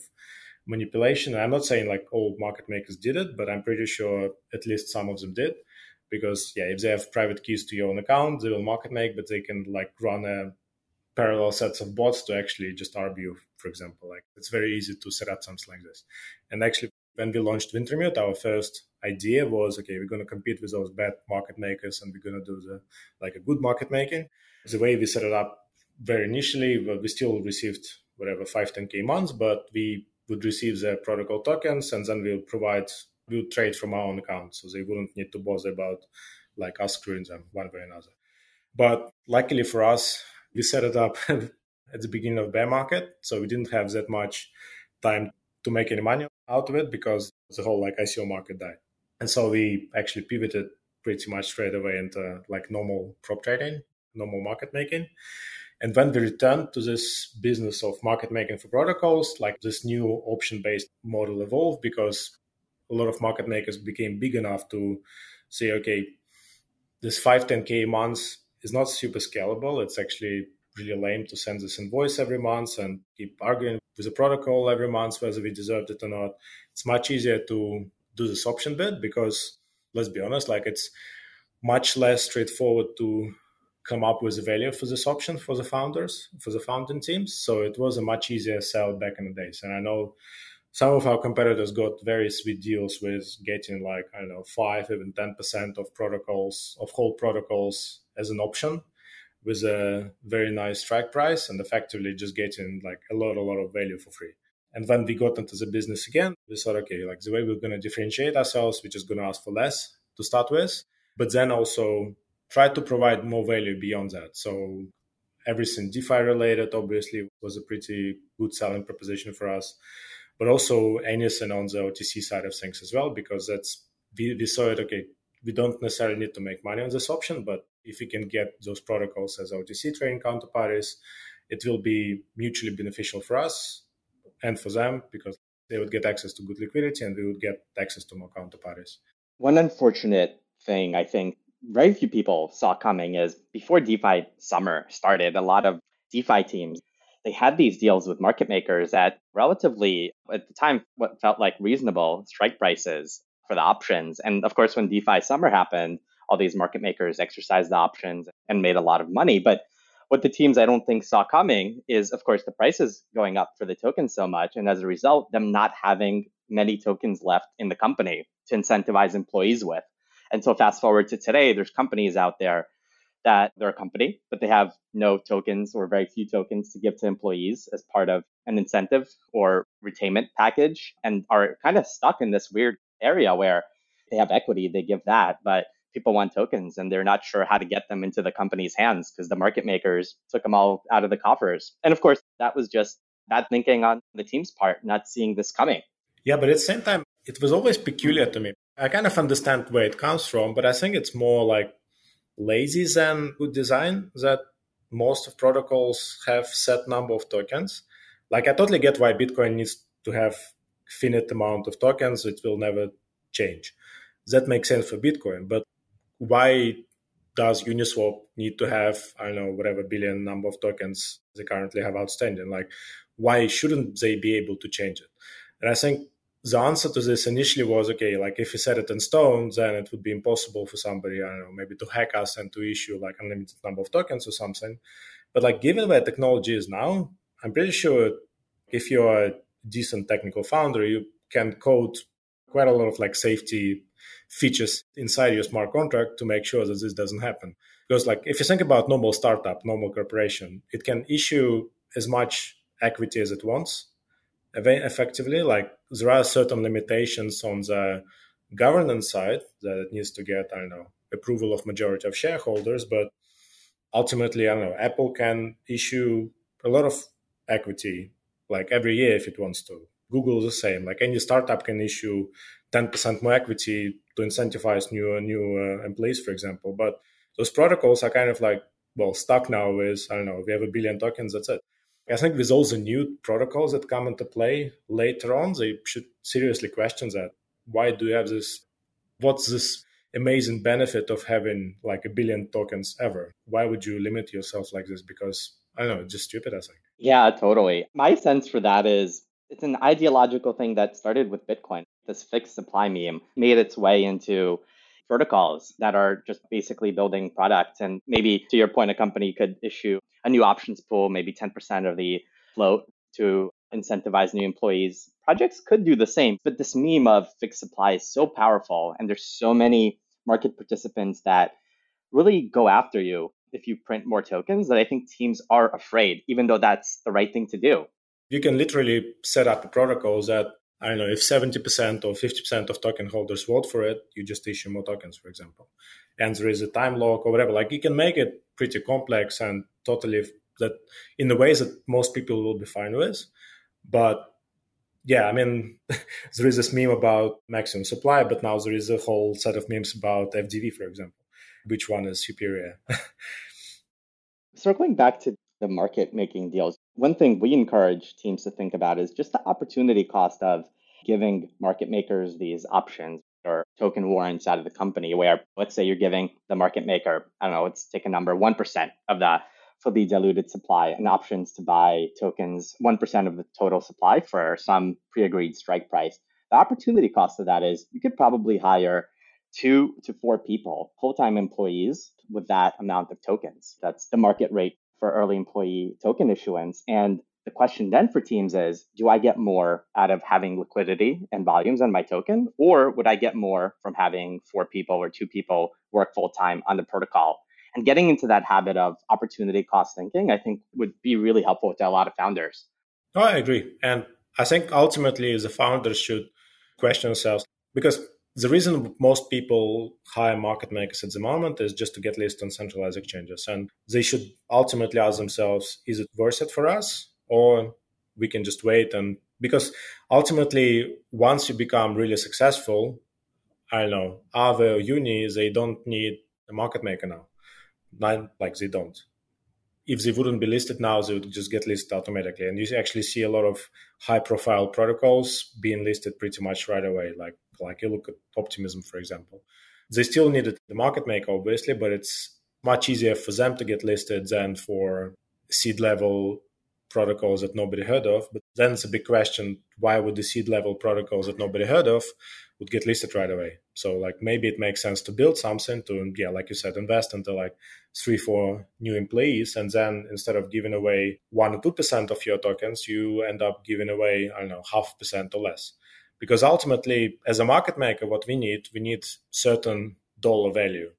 manipulation. I'm not saying like all market makers did it, but I'm pretty sure at least some of them did. Because yeah, if they have private keys to your own account, they will market make, but they can like run a parallel sets of bots to actually just argue, for example. Like it's very easy to set up something like this. And actually when we launched Wintermute, our first idea was okay, we're gonna compete with those bad market makers and we're gonna do the like a good market making. The way we set it up very initially, we still received whatever 5, 10k months, but we would receive the protocol tokens and then we'll provide, we'll trade from our own account. So they wouldn't need to bother about like us screwing them one way or another. But luckily for us, we set it up at the beginning of bear market. So we didn't have that much time to make any money out of it because the whole like ICO market died. And so we actually pivoted pretty much straight away into like normal prop trading, normal market making. And when we returned to this business of market making for protocols, like this new option based model evolved because a lot of market makers became big enough to say, okay, this 5, 10K months is not super scalable. It's actually really lame to send this invoice every month and keep arguing with the protocol every month whether we deserved it or not. It's much easier to do this option bid because let's be honest, like it's much less straightforward to come up with a value for this option for the founders, for the founding teams. So it was a much easier sell back in the days. And I know some of our competitors got very sweet deals with getting like, I don't know, five, even 10% of protocols, of whole protocols as an option with a very nice strike price and effectively just getting like a lot, a lot of value for free. And when we got into the business again, we thought, okay, like the way we're going to differentiate ourselves, we're just going to ask for less to start with, but then also try to provide more value beyond that. So everything DeFi related, obviously, was a pretty good selling proposition for us, but also anything on the OTC side of things as well, because that's we, we saw it. Okay, we don't necessarily need to make money on this option, but if we can get those protocols as OTC trading counterparties, it will be mutually beneficial for us and for them because they would get access to good liquidity and we would get access to more counterparties. One unfortunate thing I think very few people saw coming is before DeFi summer started, a lot of DeFi teams they had these deals with market makers at relatively at the time what felt like reasonable strike prices for the options. And of course, when DeFi summer happened, all these market makers exercised the options and made a lot of money. But what the teams I don't think saw coming is, of course, the prices going up for the tokens so much. And as a result, them not having many tokens left in the company to incentivize employees with. And so fast forward to today, there's companies out there that they're a company, but they have no tokens or very few tokens to give to employees as part of an incentive or retainment package and are kind of stuck in this weird area where they have equity, they give that, but people want tokens and they're not sure how to get them into the company's hands because the market makers took them all out of the coffers. And of course, that was just bad thinking on the team's part, not seeing this coming. Yeah, but at the same time, it was always peculiar to me. I kind of understand where it comes from, but I think it's more like lazy than good design that most of protocols have set number of tokens. Like I totally get why Bitcoin needs to have finite amount of tokens. It will never change. That makes sense for Bitcoin. But why does Uniswap need to have, I don't know, whatever billion number of tokens they currently have outstanding? Like, why shouldn't they be able to change it? And I think the answer to this initially was okay, like if you set it in stone, then it would be impossible for somebody, I don't know, maybe to hack us and to issue like unlimited number of tokens or something. But like given where technology is now, I'm pretty sure if you're a decent technical founder, you can code quite a lot of like safety features inside your smart contract to make sure that this doesn't happen. Because like if you think about normal startup, normal corporation, it can issue as much equity as it wants effectively. Like there are certain limitations on the governance side that it needs to get, I don't know, approval of majority of shareholders, but ultimately, I don't know, Apple can issue a lot of equity like every year if it wants to. Google is the same. Like any startup can issue 10% more equity to incentivize new new uh, employees, for example. But those protocols are kind of like well stuck now with I don't know. We have a billion tokens. That's it. I think with all the new protocols that come into play later on, they should seriously question that. Why do you have this? What's this amazing benefit of having like a billion tokens ever? Why would you limit yourself like this? Because I don't know, it's just stupid, I think. Yeah, totally. My sense for that is it's an ideological thing that started with Bitcoin. This fixed supply meme made its way into protocols that are just basically building products. And maybe to your point, a company could issue a new options pool, maybe 10% of the float to incentivize new employees. Projects could do the same, but this meme of fixed supply is so powerful, and there's so many market participants that really go after you if you print more tokens that I think teams are afraid, even though that's the right thing to do. You can literally set up a protocol that I don't know, if 70% or 50% of token holders vote for it, you just issue more tokens, for example. And there is a time lock or whatever. Like you can make it pretty complex and totally that in the ways that most people will be fine with. But yeah, I mean, there is this meme about maximum supply, but now there is a whole set of memes about FDV, for example. Which one is superior? Circling back to the market making deals, one thing we encourage teams to think about is just the opportunity cost of giving market makers these options or token warrants out of the company where let's say you're giving the market maker, I don't know, let's take a number, 1% of the fully diluted supply and options to buy tokens, 1% of the total supply for some pre-agreed strike price. The opportunity cost of that is you could probably hire two to four people, full-time employees with that amount of tokens. That's the market rate for early employee token issuance. And the question then for teams is do I get more out of having liquidity and volumes on my token, or would I get more from having four people or two people work full time on the protocol? And getting into that habit of opportunity cost thinking, I think would be really helpful to a lot of founders. Oh, I agree. And I think ultimately the founders should question themselves because the reason most people hire market makers at the moment is just to get listed on centralized exchanges. And they should ultimately ask themselves, is it worth it for us? or we can just wait and because ultimately once you become really successful i don't know Aave or uni they don't need a market maker now not like they don't if they wouldn't be listed now they would just get listed automatically and you actually see a lot of high profile protocols being listed pretty much right away like like you look at optimism for example they still needed the market maker obviously but it's much easier for them to get listed than for seed level protocols that nobody heard of. But then it's a big question why would the seed level protocols that nobody heard of would get listed right away? So like maybe it makes sense to build something to yeah, like you said, invest into like three, four new employees, and then instead of giving away one or two percent of your tokens, you end up giving away, I don't know, half percent or less. Because ultimately, as a market maker, what we need, we need certain dollar value.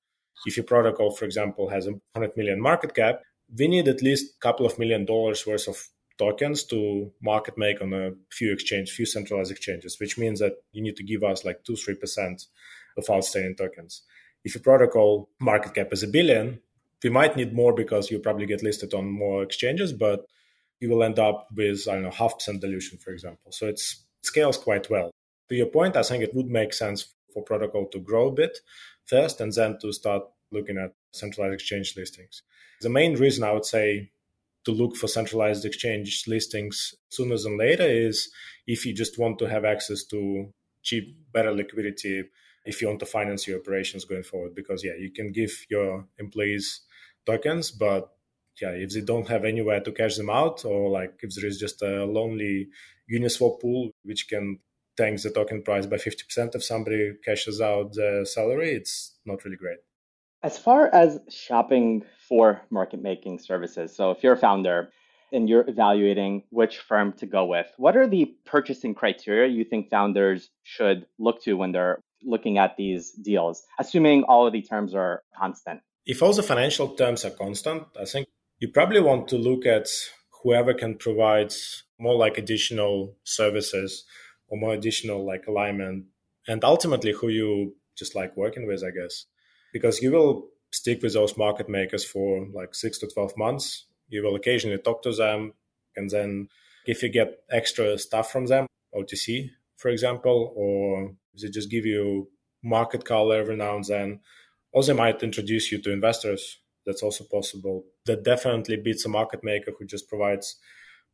If your protocol, for example, has a 100 million market cap, we need at least a couple of million dollars worth of tokens to market make on a few exchange, few centralized exchanges, which means that you need to give us like two, three percent of outstanding tokens. If your protocol market cap is a billion, we might need more because you probably get listed on more exchanges, but you will end up with I don't know half percent dilution, for example. So it scales quite well. To your point, I think it would make sense for protocol to grow a bit first, and then to start looking at centralized exchange listings. The main reason I would say to look for centralized exchange listings sooner than later is if you just want to have access to cheap, better liquidity if you want to finance your operations going forward. Because, yeah, you can give your employees tokens, but yeah, if they don't have anywhere to cash them out, or like if there is just a lonely Uniswap pool which can tank the token price by 50% if somebody cashes out the salary, it's not really great. As far as shopping for market making services, so if you're a founder and you're evaluating which firm to go with, what are the purchasing criteria you think founders should look to when they're looking at these deals, assuming all of the terms are constant? If all the financial terms are constant, I think you probably want to look at whoever can provide more like additional services or more additional like alignment and ultimately who you just like working with, I guess because you will stick with those market makers for like six to 12 months. You will occasionally talk to them. And then if you get extra stuff from them, OTC, for example, or they just give you market call every now and then, or they might introduce you to investors. That's also possible. That definitely beats a market maker who just provides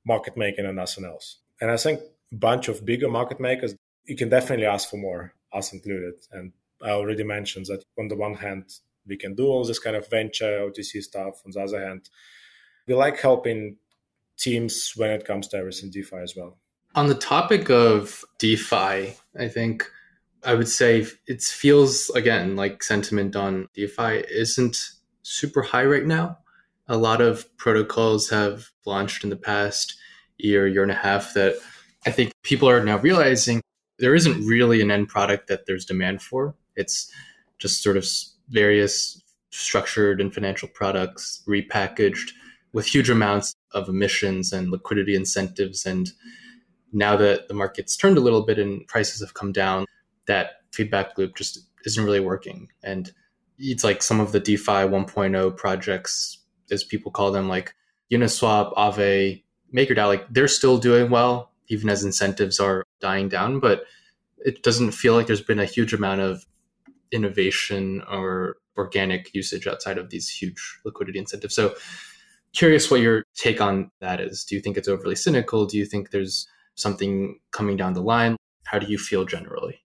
market making and nothing else. And I think a bunch of bigger market makers, you can definitely ask for more, us included. And I already mentioned that on the one hand, we can do all this kind of venture OTC stuff. On the other hand, we like helping teams when it comes to everything DeFi as well. On the topic of DeFi, I think I would say it feels again like sentiment on DeFi isn't super high right now. A lot of protocols have launched in the past year, year and a half that I think people are now realizing there isn't really an end product that there's demand for. It's just sort of various structured and financial products repackaged with huge amounts of emissions and liquidity incentives. And now that the market's turned a little bit and prices have come down, that feedback loop just isn't really working. And it's like some of the DeFi 1.0 projects, as people call them, like Uniswap, Aave, MakerDAO, like they're still doing well, even as incentives are dying down. But it doesn't feel like there's been a huge amount of innovation or organic usage outside of these huge liquidity incentives. So, curious what your take on that is. Do you think it's overly cynical? Do you think there's something coming down the line? How do you feel generally?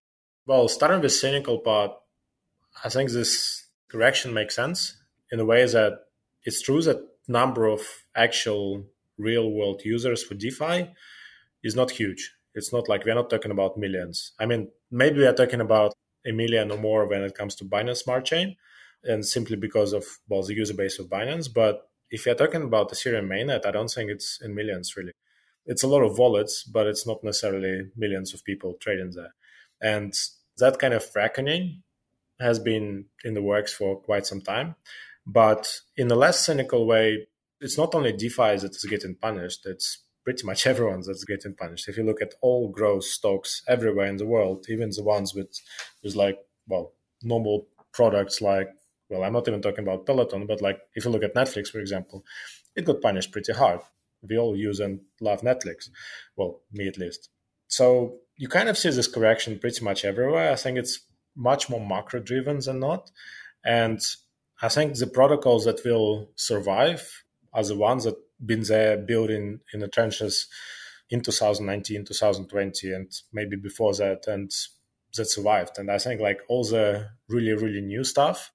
Well, starting with cynical part, I think this correction makes sense in a way that it's true that number of actual real world users for DeFi is not huge. It's not like we're not talking about millions. I mean, maybe we're talking about a million or more when it comes to Binance Smart Chain, and simply because of well the user base of Binance. But if you're talking about Ethereum mainnet, I don't think it's in millions really. It's a lot of wallets, but it's not necessarily millions of people trading there. And that kind of reckoning has been in the works for quite some time. But in a less cynical way, it's not only DeFi that is getting punished, it's pretty much everyone that's getting punished. If you look at all growth stocks everywhere in the world, even the ones with, with like, well, normal products like, well, I'm not even talking about Peloton, but like if you look at Netflix, for example, it got punished pretty hard. We all use and love Netflix. Well, me at least. So you kind of see this correction pretty much everywhere. I think it's much more macro driven than not. And I think the protocols that will survive are the ones that been there building in the trenches in 2019, 2020, and maybe before that, and that survived. And I think like all the really, really new stuff,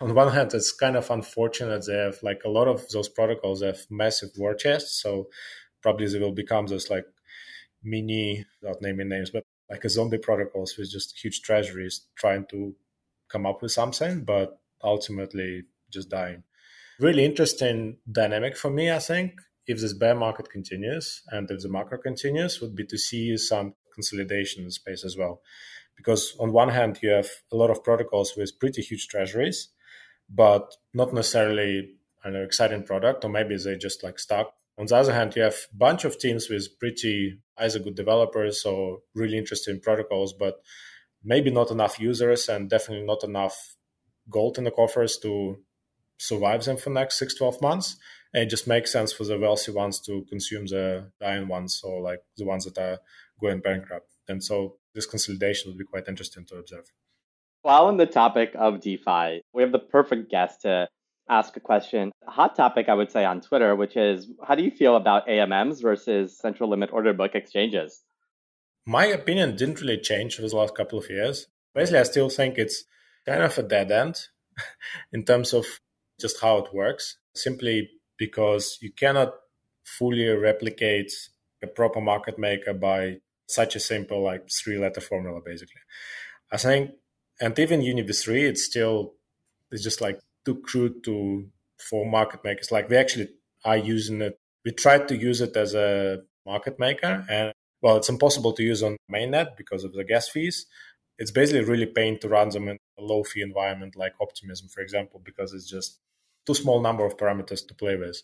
on one hand, it's kind of unfortunate they have like a lot of those protocols have massive war chests. So probably they will become this like mini, without naming names, but like a zombie protocols with just huge treasuries trying to come up with something, but ultimately just dying. Really interesting dynamic for me, I think, if this bear market continues and if the macro continues, would be to see some consolidation in the space as well. Because on one hand, you have a lot of protocols with pretty huge treasuries, but not necessarily an exciting product, or maybe they just like stuck. On the other hand, you have a bunch of teams with pretty either good developers or really interesting protocols, but maybe not enough users and definitely not enough gold in the coffers to survive them for the next six, 12 months. And it just makes sense for the wealthy ones to consume the dying ones or like the ones that are going bankrupt. And so this consolidation will be quite interesting to observe. While on the topic of DeFi, we have the perfect guest to ask a question. A hot topic, I would say, on Twitter, which is how do you feel about AMMs versus central limit order book exchanges? My opinion didn't really change over the last couple of years. Basically, I still think it's kind of a dead end in terms of just how it works, simply because you cannot fully replicate a proper market maker by such a simple like three letter formula basically. I think and even UniV3 it's still it's just like too crude to for market makers. Like we actually are using it. We tried to use it as a market maker and well it's impossible to use on mainnet because of the gas fees. It's basically really pain to run them in low fee environment like optimism for example because it's just too small number of parameters to play with.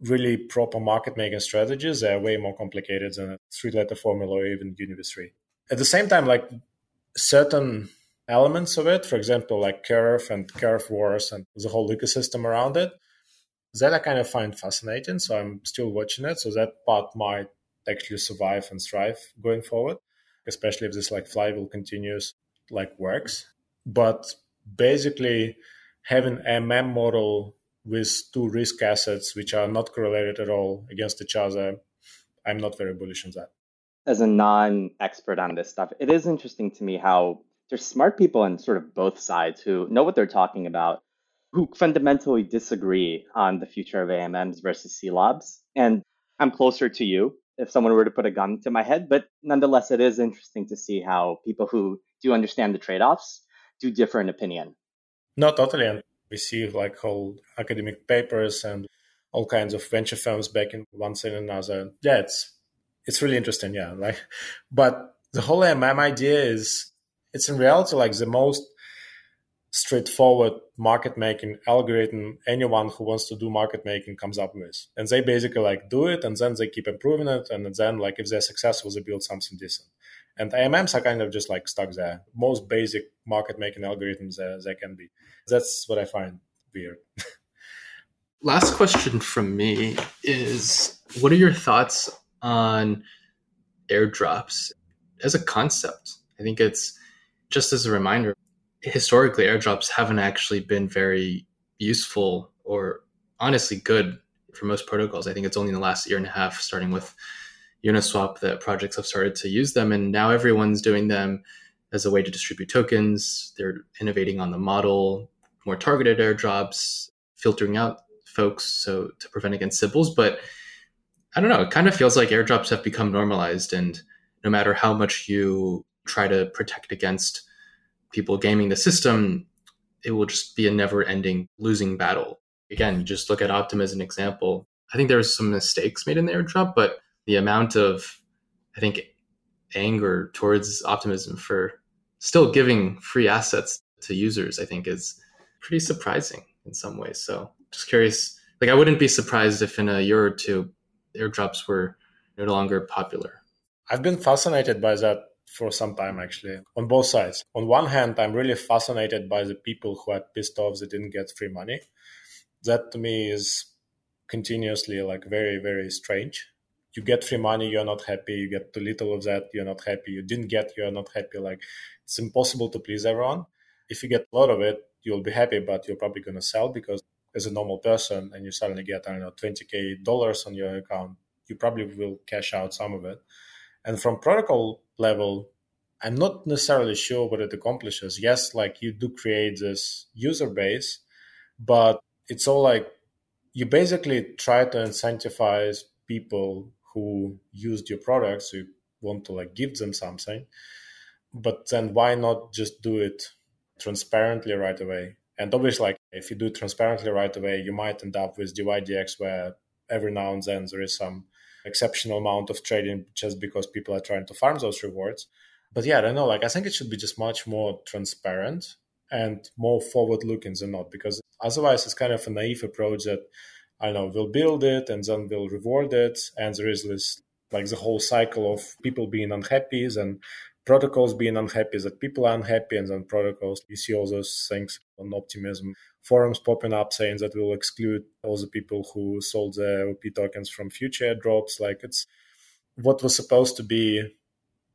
Really proper market making strategies are way more complicated than a three letter formula or even UniV3. At the same time, like certain elements of it, for example, like Curve and Curve Wars and the whole ecosystem around it, that I kind of find fascinating. So I'm still watching it. So that part might actually survive and thrive going forward, especially if this like flywheel continues, like works. But basically, having AMM model with two risk assets which are not correlated at all against each other, I'm not very bullish on that. As a non expert on this stuff, it is interesting to me how there's smart people on sort of both sides who know what they're talking about, who fundamentally disagree on the future of AMMs versus CLOBs. And I'm closer to you if someone were to put a gun to my head, but nonetheless, it is interesting to see how people who do understand the trade offs do differ in opinion. No, totally. And we see like whole academic papers and all kinds of venture firms back in one thing and another. Yeah, it's it's really interesting. Yeah, like, but the whole AMM idea is it's in reality like the most straightforward market making algorithm anyone who wants to do market making comes up with and they basically like do it and then they keep improving it and then like if they're successful they build something decent and AMMs are kind of just like stuck there. Most basic market making algorithms uh, they can be. That's what I find weird. Last question from me is what are your thoughts on airdrops as a concept? I think it's just as a reminder, historically, airdrops haven't actually been very useful or honestly good for most protocols. I think it's only in the last year and a half, starting with Uniswap that projects have started to use them, and now everyone's doing them as a way to distribute tokens. They're innovating on the model, more targeted airdrops, filtering out folks so to prevent against Sybils. But I don't know, it kind of feels like airdrops have become normalized, and no matter how much you try to protect against people gaming the system, it will just be a never ending losing battle. Again, just look at Optimism as an example. I think there there's some mistakes made in the airdrop, but the amount of, I think, anger towards optimism for still giving free assets to users, I think is pretty surprising in some ways. So just curious, like I wouldn't be surprised if in a year or two airdrops were no longer popular. I've been fascinated by that for some time actually on both sides. On one hand, I'm really fascinated by the people who are pissed off they didn't get free money. That to me is continuously like very, very strange. You get free money, you're not happy. You get too little of that, you're not happy. You didn't get, you're not happy. Like it's impossible to please everyone. If you get a lot of it, you'll be happy, but you're probably going to sell because as a normal person and you suddenly get, I don't know, 20K dollars on your account, you probably will cash out some of it. And from protocol level, I'm not necessarily sure what it accomplishes. Yes, like you do create this user base, but it's all like you basically try to incentivize people who used your products, you want to like give them something. But then why not just do it transparently right away? And obviously, like if you do it transparently right away, you might end up with DYDX where every now and then there is some exceptional amount of trading just because people are trying to farm those rewards. But yeah, I don't know. Like I think it should be just much more transparent and more forward looking than not, because otherwise it's kind of a naive approach that I know, we'll build it and then we'll reward it. And there is this like the whole cycle of people being unhappy and protocols being unhappy, that people are unhappy, and then protocols. You see all those things on optimism forums popping up saying that we'll exclude all the people who sold the OP tokens from future drops. Like it's what was supposed to be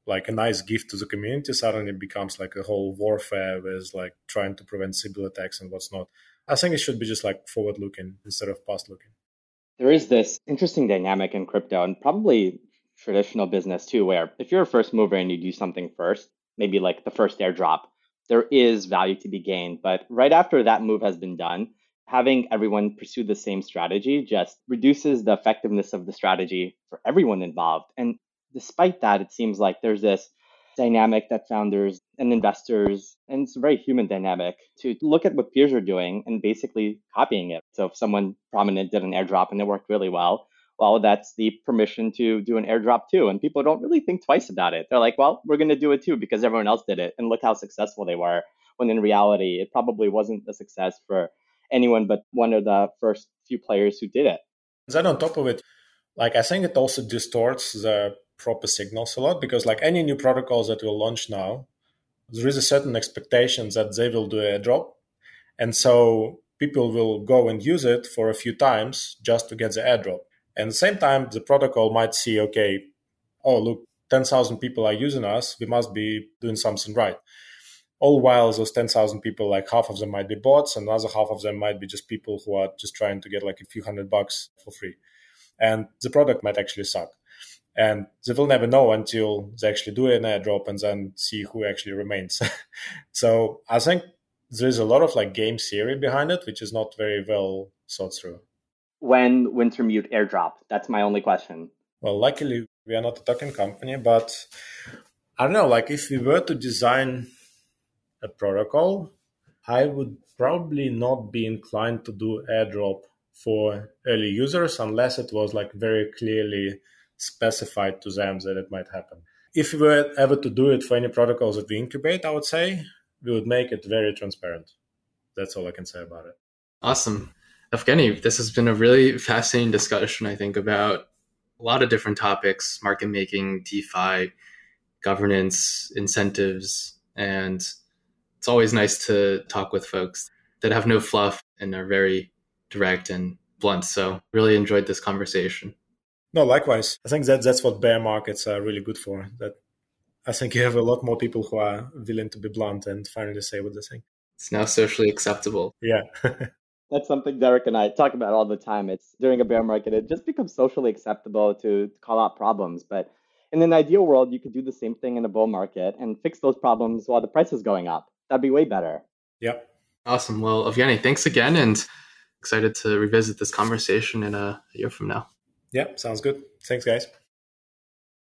like a nice gift to the community suddenly becomes like a whole warfare with like trying to prevent Sybil attacks and what's not. I think it should be just like forward looking instead of past looking. There is this interesting dynamic in crypto and probably traditional business too, where if you're a first mover and you do something first, maybe like the first airdrop, there is value to be gained. But right after that move has been done, having everyone pursue the same strategy just reduces the effectiveness of the strategy for everyone involved. And despite that, it seems like there's this dynamic that founders and investors, and it's a very human dynamic, to look at what peers are doing and basically copying it. So if someone prominent did an airdrop and it worked really well, well, that's the permission to do an airdrop too. And people don't really think twice about it. They're like, well, we're going to do it too because everyone else did it. And look how successful they were. When in reality, it probably wasn't a success for anyone but one of the first few players who did it. Then on top of it, like I think it also distorts the proper signals a lot because like any new protocols that will launch now, there is a certain expectation that they will do a drop. And so people will go and use it for a few times just to get the airdrop. And at the same time, the protocol might see, okay, oh, look, 10,000 people are using us. We must be doing something right. All while those 10,000 people, like half of them might be bots and another half of them might be just people who are just trying to get like a few hundred bucks for free. And the product might actually suck. And they will never know until they actually do an airdrop and then see who actually remains. so I think there's a lot of like game theory behind it, which is not very well thought through when Wintermute airdrop? That's my only question. Well, luckily we are not a token company, but I don't know. Like if we were to design a protocol, I would probably not be inclined to do airdrop for early users unless it was like very clearly specified to them that it might happen. If we were ever to do it for any protocols that we incubate, I would say we would make it very transparent. That's all I can say about it. Awesome. Evgeny, this has been a really fascinating discussion, I think, about a lot of different topics market making, DeFi, governance, incentives. And it's always nice to talk with folks that have no fluff and are very direct and blunt. So, really enjoyed this conversation. No, likewise. I think that that's what bear markets are really good for. That I think you have a lot more people who are willing to be blunt and finally say what they think. It's now socially acceptable. Yeah. That's something Derek and I talk about all the time. It's during a bear market, it just becomes socially acceptable to call out problems. But in an ideal world, you could do the same thing in a bull market and fix those problems while the price is going up. That'd be way better. Yep. Awesome. Well, Evgeny, thanks again and excited to revisit this conversation in a year from now. Yep, sounds good. Thanks, guys.